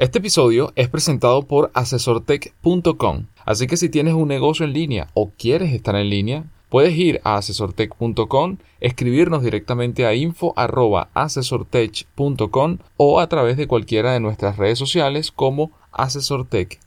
Este episodio es presentado por asesortech.com, así que si tienes un negocio en línea o quieres estar en línea, puedes ir a asesortech.com, escribirnos directamente a info@asesortech.com o a través de cualquiera de nuestras redes sociales como asesortechla.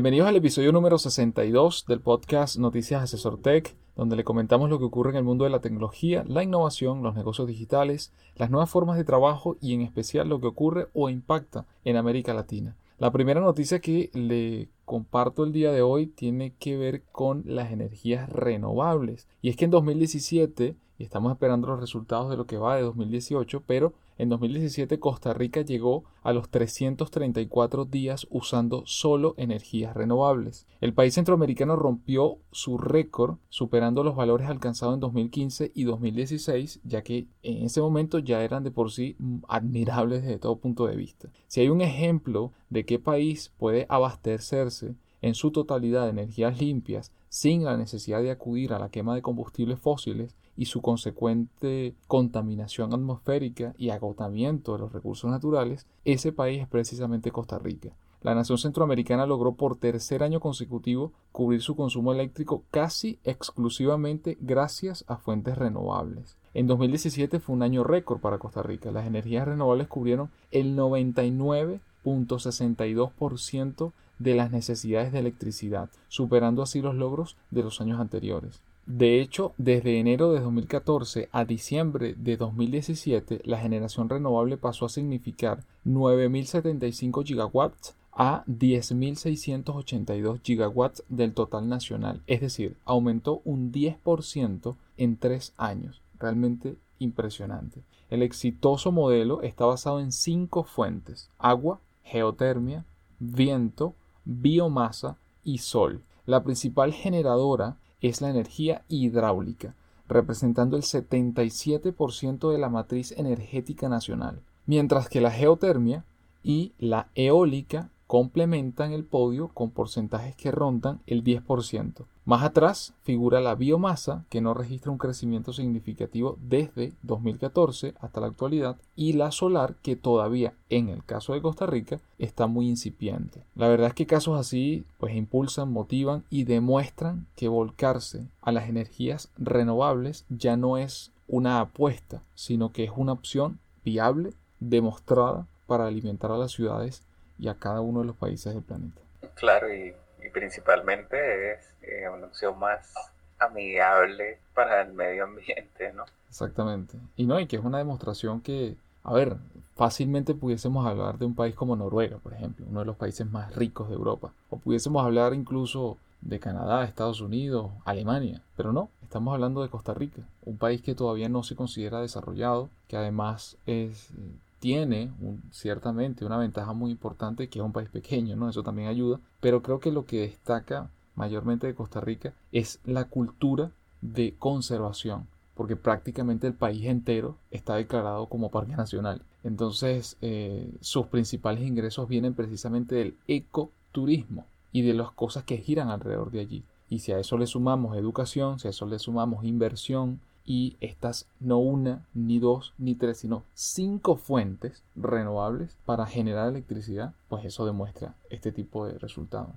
Bienvenidos al episodio número 62 del podcast Noticias Asesor Tech, donde le comentamos lo que ocurre en el mundo de la tecnología, la innovación, los negocios digitales, las nuevas formas de trabajo y en especial lo que ocurre o impacta en América Latina. La primera noticia que le comparto el día de hoy tiene que ver con las energías renovables. Y es que en 2017, y estamos esperando los resultados de lo que va de 2018, pero en 2017 Costa Rica llegó a los 334 días usando solo energías renovables. El país centroamericano rompió su récord superando los valores alcanzados en 2015 y 2016 ya que en ese momento ya eran de por sí admirables desde todo punto de vista. Si hay un ejemplo de qué país puede abastecerse en su totalidad de energías limpias sin la necesidad de acudir a la quema de combustibles fósiles y su consecuente contaminación atmosférica y agotamiento de los recursos naturales, ese país es precisamente Costa Rica. La nación centroamericana logró por tercer año consecutivo cubrir su consumo eléctrico casi exclusivamente gracias a fuentes renovables. En 2017 fue un año récord para Costa Rica. Las energías renovables cubrieron el 99.62% de las necesidades de electricidad, superando así los logros de los años anteriores. De hecho, desde enero de 2014 a diciembre de 2017, la generación renovable pasó a significar 9.075 gigawatts a 10.682 gigawatts del total nacional, es decir, aumentó un 10% en tres años. Realmente impresionante. El exitoso modelo está basado en cinco fuentes, agua, geotermia, viento, biomasa y sol. La principal generadora es la energía hidráulica, representando el 77% de la matriz energética nacional, mientras que la geotermia y la eólica complementan el podio con porcentajes que rondan el 10%. Más atrás figura la biomasa, que no registra un crecimiento significativo desde 2014 hasta la actualidad, y la solar, que todavía, en el caso de Costa Rica, está muy incipiente. La verdad es que casos así pues impulsan, motivan y demuestran que volcarse a las energías renovables ya no es una apuesta, sino que es una opción viable, demostrada para alimentar a las ciudades y a cada uno de los países del planeta. Claro, y, principalmente es eh, una opción más amigable para el medio ambiente, ¿no? Exactamente. Y no, y que es una demostración que, a ver, fácilmente pudiésemos hablar de un país como Noruega, por ejemplo, uno de los países más ricos de Europa. O pudiésemos hablar incluso de Canadá, Estados Unidos, Alemania. Pero no, estamos hablando de Costa Rica, un país que todavía no se considera desarrollado, que además es tiene ciertamente una ventaja muy importante que es un país pequeño, ¿no? Eso también ayuda, pero creo que lo que destaca mayormente de Costa Rica es la cultura de conservación, porque prácticamente el país entero está declarado como parque nacional. Entonces, eh, sus principales ingresos vienen precisamente del ecoturismo y de las cosas que giran alrededor de allí. Y si a eso le sumamos educación, si a eso le sumamos inversión, y estas no una, ni dos, ni tres, sino cinco fuentes renovables para generar electricidad, pues eso demuestra este tipo de resultados.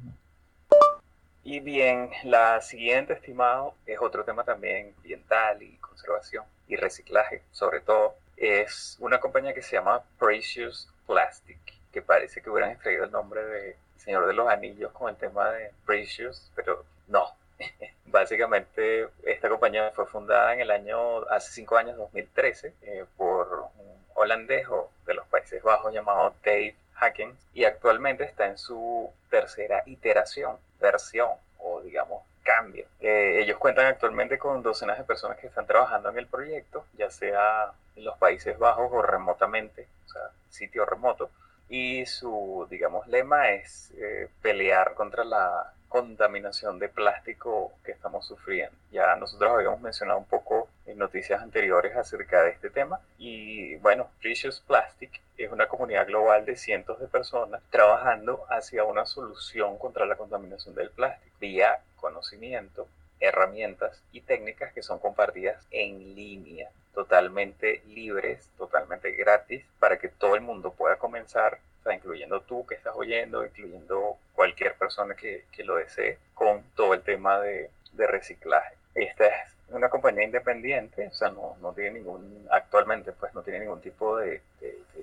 Y bien, la siguiente, estimado, es otro tema también ambiental y conservación y reciclaje, sobre todo. Es una compañía que se llama Precious Plastic, que parece que hubieran extraído el nombre de Señor de los Anillos con el tema de Precious, pero no, Básicamente, esta compañía fue fundada en el año, hace cinco años, 2013, eh, por un holandés de los Países Bajos llamado Dave Hackens y actualmente está en su tercera iteración, versión o digamos cambio. Eh, ellos cuentan actualmente con docenas de personas que están trabajando en el proyecto, ya sea en los Países Bajos o remotamente, o sea, sitio remoto. Y su, digamos, lema es eh, pelear contra la contaminación de plástico que estamos sufriendo. Ya nosotros habíamos mencionado un poco en noticias anteriores acerca de este tema y bueno, Precious Plastic es una comunidad global de cientos de personas trabajando hacia una solución contra la contaminación del plástico vía conocimiento, herramientas y técnicas que son compartidas en línea, totalmente libres, totalmente gratis, para que todo el mundo pueda comenzar incluyendo tú que estás oyendo, incluyendo cualquier persona que, que lo desee, con todo el tema de, de, reciclaje. Esta es una compañía independiente, o sea, no, no tiene ningún, actualmente pues no tiene ningún tipo de,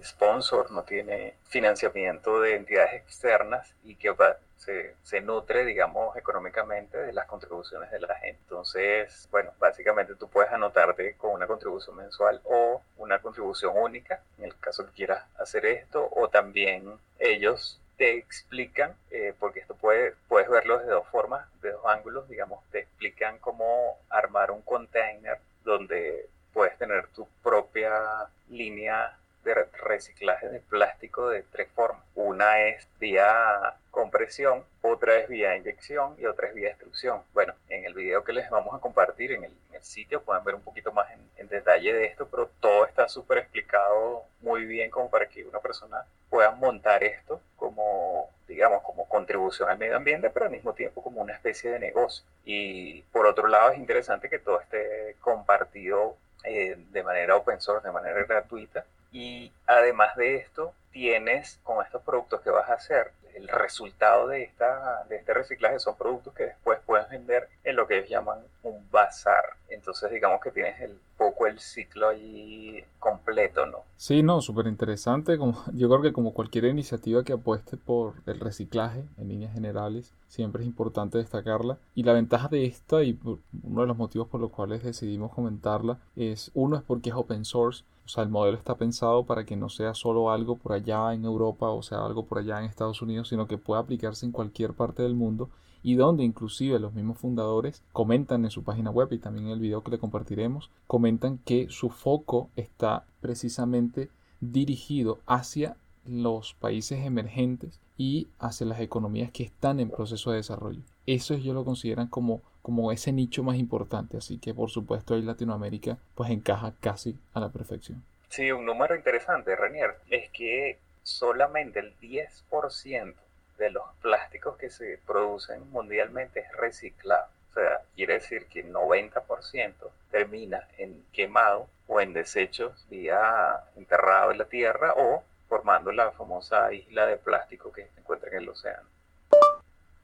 sponsor, no tiene financiamiento de entidades externas y que se, se, nutre, digamos, económicamente de las contribuciones de la gente. Entonces, bueno, básicamente tú puedes anotarte con una contribución mensual o una contribución única, en el caso que quieras hacer esto, o también ellos te explican, eh, porque esto puede, puedes verlo de dos formas, de dos ángulos, digamos, te explican cómo armar un container donde puedes tener tu propia línea de reciclaje de plástico de tres formas. Una es vía compresión, otra es vía inyección y otra es vía extrusión. Bueno, en el video que les vamos a compartir en el, sitio pueden ver un poquito más en, en detalle de esto, pero todo está súper explicado muy bien como para que una persona pueda montar esto como, digamos, como contribución al medio ambiente, pero al mismo tiempo como una especie de negocio. Y por otro lado es interesante que todo esté compartido eh, de manera open source, de manera gratuita, y además de esto, tienes con estos productos que vas a hacer, el resultado de, esta, de este reciclaje son productos que después puedes vender en lo que ellos llaman un bazar. Entonces digamos que tienes el poco el ciclo ahí completo, ¿no? Sí, no, súper interesante. Como, yo creo que como cualquier iniciativa que apueste por el reciclaje en líneas generales, siempre es importante destacarla. Y la ventaja de esta, y uno de los motivos por los cuales decidimos comentarla, es uno es porque es open source o sea, el modelo está pensado para que no sea solo algo por allá en Europa o sea algo por allá en Estados Unidos, sino que pueda aplicarse en cualquier parte del mundo y donde inclusive los mismos fundadores comentan en su página web y también en el video que le compartiremos, comentan que su foco está precisamente dirigido hacia los países emergentes y hacia las economías que están en proceso de desarrollo. Eso ellos lo consideran como como ese nicho más importante. Así que por supuesto ahí Latinoamérica pues encaja casi a la perfección. Sí, un número interesante, Renier, es que solamente el 10% de los plásticos que se producen mundialmente es reciclado. O sea, quiere decir que el 90% termina en quemado o en desechos vía enterrado en la tierra o formando la famosa isla de plástico que se encuentra en el océano.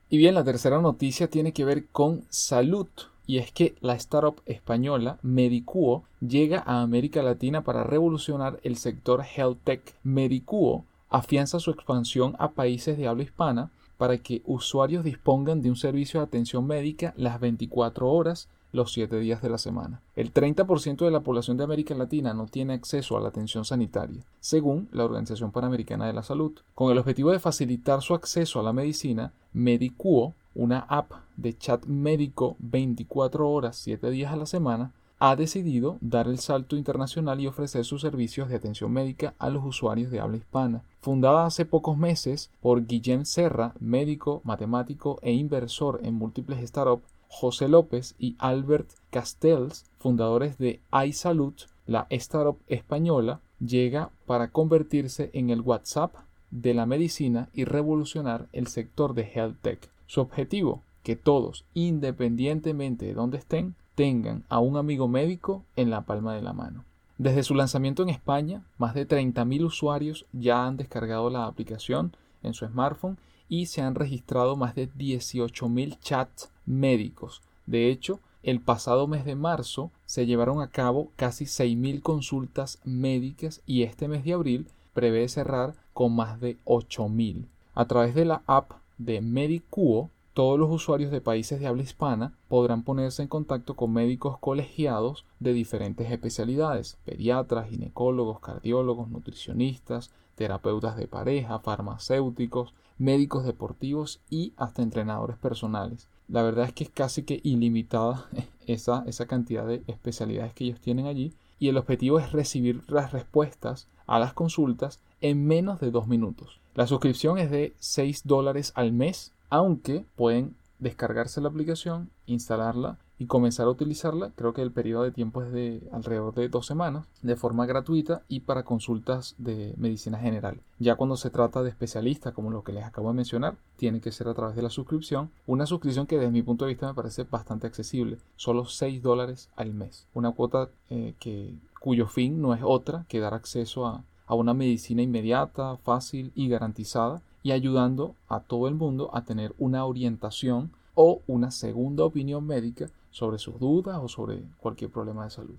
Y bien, la tercera noticia tiene que ver con salud. Y es que la startup española Medicuo llega a América Latina para revolucionar el sector health tech. Medicuo afianza su expansión a países de habla hispana para que usuarios dispongan de un servicio de atención médica las 24 horas los 7 días de la semana. El 30% de la población de América Latina no tiene acceso a la atención sanitaria, según la Organización Panamericana de la Salud. Con el objetivo de facilitar su acceso a la medicina, Medicuo, una app de chat médico 24 horas 7 días a la semana, ha decidido dar el salto internacional y ofrecer sus servicios de atención médica a los usuarios de habla hispana. Fundada hace pocos meses por Guillem Serra, médico, matemático e inversor en múltiples startups, José López y Albert Castells, fundadores de iSalud, la startup española, llega para convertirse en el WhatsApp de la medicina y revolucionar el sector de health tech. Su objetivo, que todos, independientemente de dónde estén, tengan a un amigo médico en la palma de la mano. Desde su lanzamiento en España, más de 30.000 usuarios ya han descargado la aplicación en su smartphone y se han registrado más de 18.000 chats médicos. De hecho, el pasado mes de marzo se llevaron a cabo casi 6.000 consultas médicas y este mes de abril prevé cerrar con más de 8.000. A través de la app de Medicuo, todos los usuarios de países de habla hispana podrán ponerse en contacto con médicos colegiados de diferentes especialidades, pediatras, ginecólogos, cardiólogos, nutricionistas, terapeutas de pareja, farmacéuticos, médicos deportivos y hasta entrenadores personales. La verdad es que es casi que ilimitada esa, esa cantidad de especialidades que ellos tienen allí y el objetivo es recibir las respuestas a las consultas en menos de dos minutos. La suscripción es de 6 dólares al mes, aunque pueden descargarse la aplicación, instalarla y comenzar a utilizarla. Creo que el periodo de tiempo es de alrededor de dos semanas, de forma gratuita y para consultas de medicina general. Ya cuando se trata de especialistas, como lo que les acabo de mencionar, tiene que ser a través de la suscripción. Una suscripción que desde mi punto de vista me parece bastante accesible, solo 6 dólares al mes. Una cuota eh, que, cuyo fin no es otra que dar acceso a, a una medicina inmediata, fácil y garantizada y ayudando a todo el mundo a tener una orientación o una segunda opinión médica sobre sus dudas o sobre cualquier problema de salud.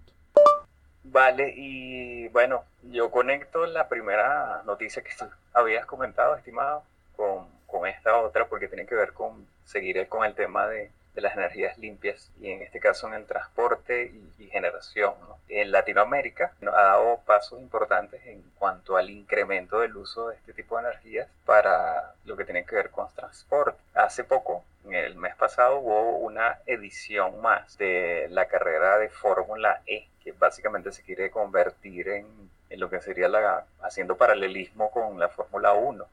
Vale, y bueno, yo conecto la primera noticia que habías comentado, estimado, con, con esta otra porque tiene que ver con seguir con el tema de, de las energías limpias y en este caso en el transporte y, generación. En Latinoamérica ha dado pasos importantes en cuanto al incremento del uso de este tipo de energías para lo que tiene que ver con transporte. Hace poco, en el mes pasado, hubo una edición más de la carrera de Fórmula E, que básicamente se quiere convertir en, en lo que sería la, haciendo paralelismo con la Fórmula 1,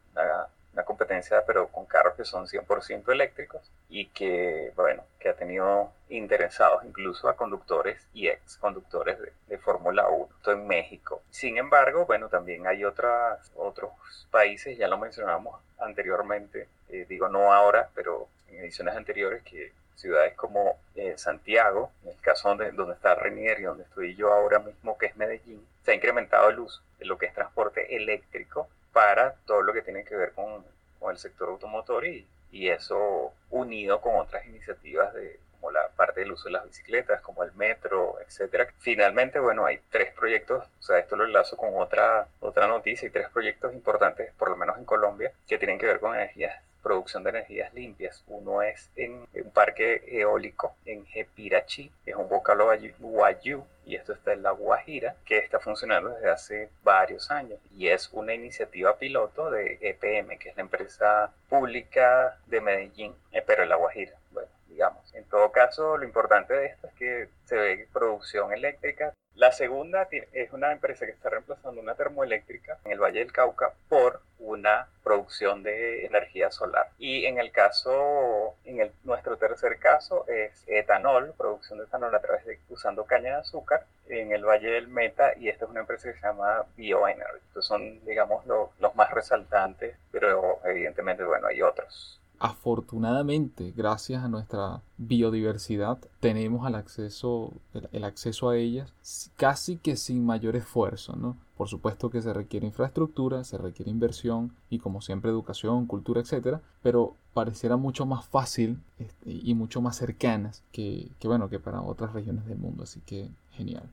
una competencia pero con carros que son 100% eléctricos y que, bueno, que ha tenido interesados incluso a conductores y ex conductores de, Fórmula 1, esto en México. Sin embargo, bueno, también hay otras, otros países, ya lo mencionamos anteriormente, eh, digo no ahora, pero en ediciones anteriores, que ciudades como eh, Santiago, en el caso donde, donde está Renier y donde estoy yo ahora mismo, que es Medellín, se ha incrementado el uso de lo que es transporte eléctrico para todo lo que tiene que ver el sector automotor y, y, eso unido con otras iniciativas de como la parte del uso de las bicicletas, como el metro, etcétera. Finalmente, bueno, hay tres proyectos, o sea, esto lo enlazo con otra, otra noticia, y tres proyectos importantes, por lo menos en Colombia, que tienen que ver con energías producción de energías limpias. Uno es en un parque eólico en Jepirachi, es un vocalo Guayú, y esto está en La Guajira, que está funcionando desde hace varios años. Y es una iniciativa piloto de EPM, que es la empresa pública de Medellín, eh, pero en La Guajira. Todo caso, lo importante de esto es que se ve producción eléctrica. La segunda es una empresa que está reemplazando una termoeléctrica en el Valle del Cauca por una producción de energía solar. Y en el caso, en el, nuestro tercer caso es etanol, producción de etanol a través de usando caña de azúcar en el Valle del Meta y esta es una empresa que se llama Bioenergy. Estos son, digamos, los más resaltantes, pero evidentemente, bueno, hay otros afortunadamente, gracias a nuestra biodiversidad, tenemos el acceso, el, acceso a ellas casi que sin mayor esfuerzo, ¿no? Por supuesto que se requiere infraestructura, se requiere inversión y como siempre educación, cultura, etcétera, pero pareciera mucho más fácil este, y mucho más cercanas que, bueno, que para otras regiones del mundo, así que genial.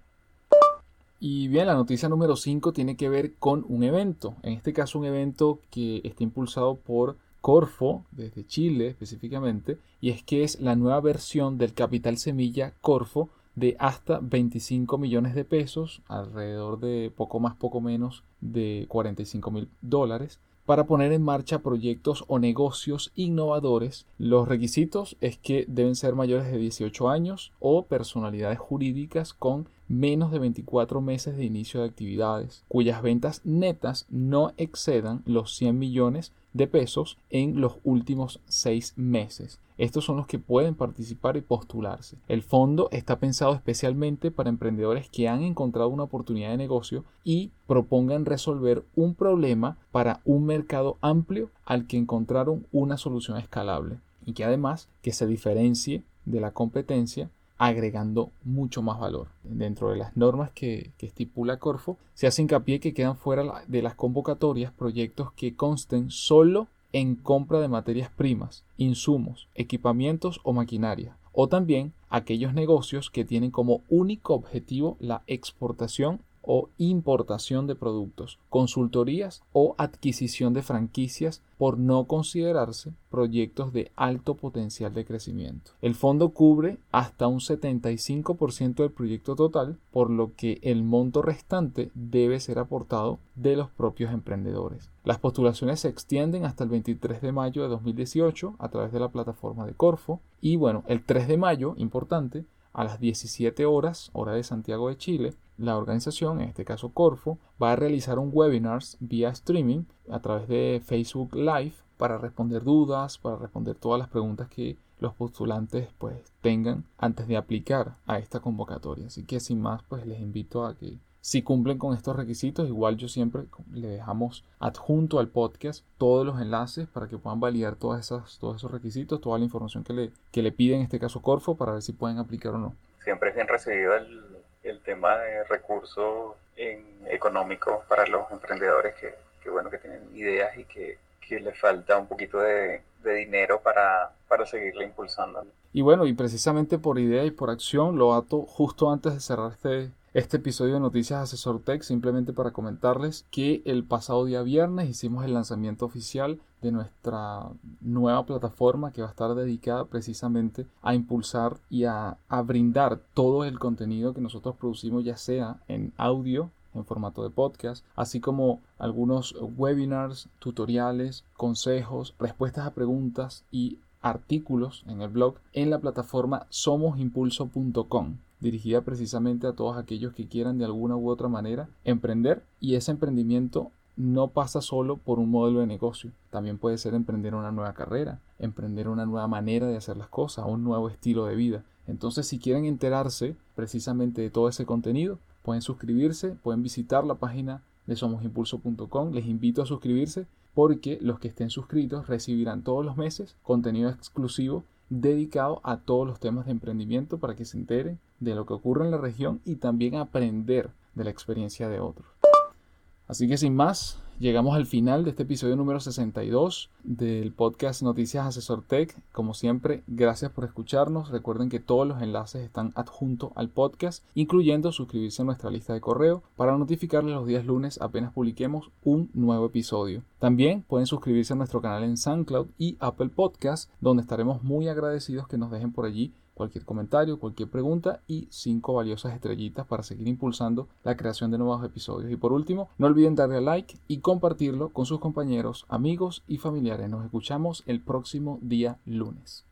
Y bien, la noticia número 5 tiene que ver con un evento, en este caso un evento que está impulsado por Corfo, desde Chile específicamente, y es que es la nueva versión del capital semilla Corfo de hasta 25 millones de pesos, alrededor de poco más, poco menos de 45 mil dólares, para poner en marcha proyectos o negocios innovadores. Los requisitos es que deben ser mayores de 18 años o personalidades jurídicas con menos de 24 meses de inicio de actividades, cuyas ventas netas no excedan los 100 millones de pesos en los últimos seis meses. Estos son los que pueden participar y postularse. El fondo está pensado especialmente para emprendedores que han encontrado una oportunidad de negocio y propongan resolver un problema para un mercado amplio al que encontraron una solución escalable y que además que se diferencie de la competencia agregando mucho más valor. Dentro de las normas que, estipula Corfo, se hace hincapié que quedan fuera de las convocatorias proyectos que consten solo en compra de materias primas, insumos, equipamientos o maquinaria, o también aquellos negocios que tienen como único objetivo la exportación o importación de productos, consultorías o adquisición de franquicias por no considerarse proyectos de alto potencial de crecimiento. El fondo cubre hasta un 75% del proyecto total, por lo que el monto restante debe ser aportado de los propios emprendedores. Las postulaciones se extienden hasta el 23 de mayo de 2018 a través de la plataforma de Corfo y bueno, el 3 de mayo, importante, a las 17 horas, hora de Santiago de Chile, la organización, en este caso Corfo, va a realizar un webinar vía streaming a través de Facebook Live para responder dudas, para responder todas las preguntas que los postulantes pues tengan antes de aplicar a esta convocatoria. Así que sin más pues les invito a que si cumplen con estos requisitos, igual yo siempre le dejamos adjunto al podcast todos los enlaces para que puedan validar todas esas, todos esos requisitos, toda la información que le, que le pide en este caso Corfo para ver si pueden aplicar o no. Siempre es bien recibido el, el tema de recursos económicos para los emprendedores que, que, bueno, que tienen ideas y que, que les falta un poquito de, de dinero para, para seguirle impulsando. Y bueno, y precisamente por idea y por acción, lo ato justo antes de cerrar este este episodio de Noticias Asesor Tech simplemente para comentarles que el pasado día viernes hicimos el lanzamiento oficial de nuestra nueva plataforma que va a estar dedicada precisamente a impulsar y a, a brindar todo el contenido que nosotros producimos ya sea en audio en formato de podcast, así como algunos webinars, tutoriales, consejos, respuestas a preguntas y artículos en el blog en la plataforma somosimpulso.com dirigida precisamente a todos aquellos que quieran de alguna u otra manera emprender y ese emprendimiento no pasa solo por un modelo de negocio, también puede ser emprender una nueva carrera, emprender una nueva manera de hacer las cosas, un nuevo estilo de vida. Entonces, si quieren enterarse precisamente de todo ese contenido, pueden suscribirse, pueden visitar la página de somosimpulso.com, les invito a suscribirse porque los que estén suscritos recibirán todos los meses contenido exclusivo dedicado a todos los temas de emprendimiento para que se enteren de lo que ocurre en la región y también aprender de la experiencia de otros. Así que sin más, llegamos al final de este episodio número 62 del podcast Noticias Asesor Tech. Como siempre, gracias por escucharnos. Recuerden que todos los enlaces están adjuntos al podcast, incluyendo suscribirse a nuestra lista de correo para notificarles los días lunes apenas publiquemos un nuevo episodio. También pueden suscribirse a nuestro canal en SoundCloud y Apple Podcast, donde estaremos muy agradecidos que nos dejen por allí cualquier comentario, cualquier pregunta y cinco valiosas estrellitas para seguir impulsando la creación de nuevos episodios. Y por último, no olviden darle a like y compartirlo con sus compañeros, amigos y familiares. Nos escuchamos el próximo día lunes.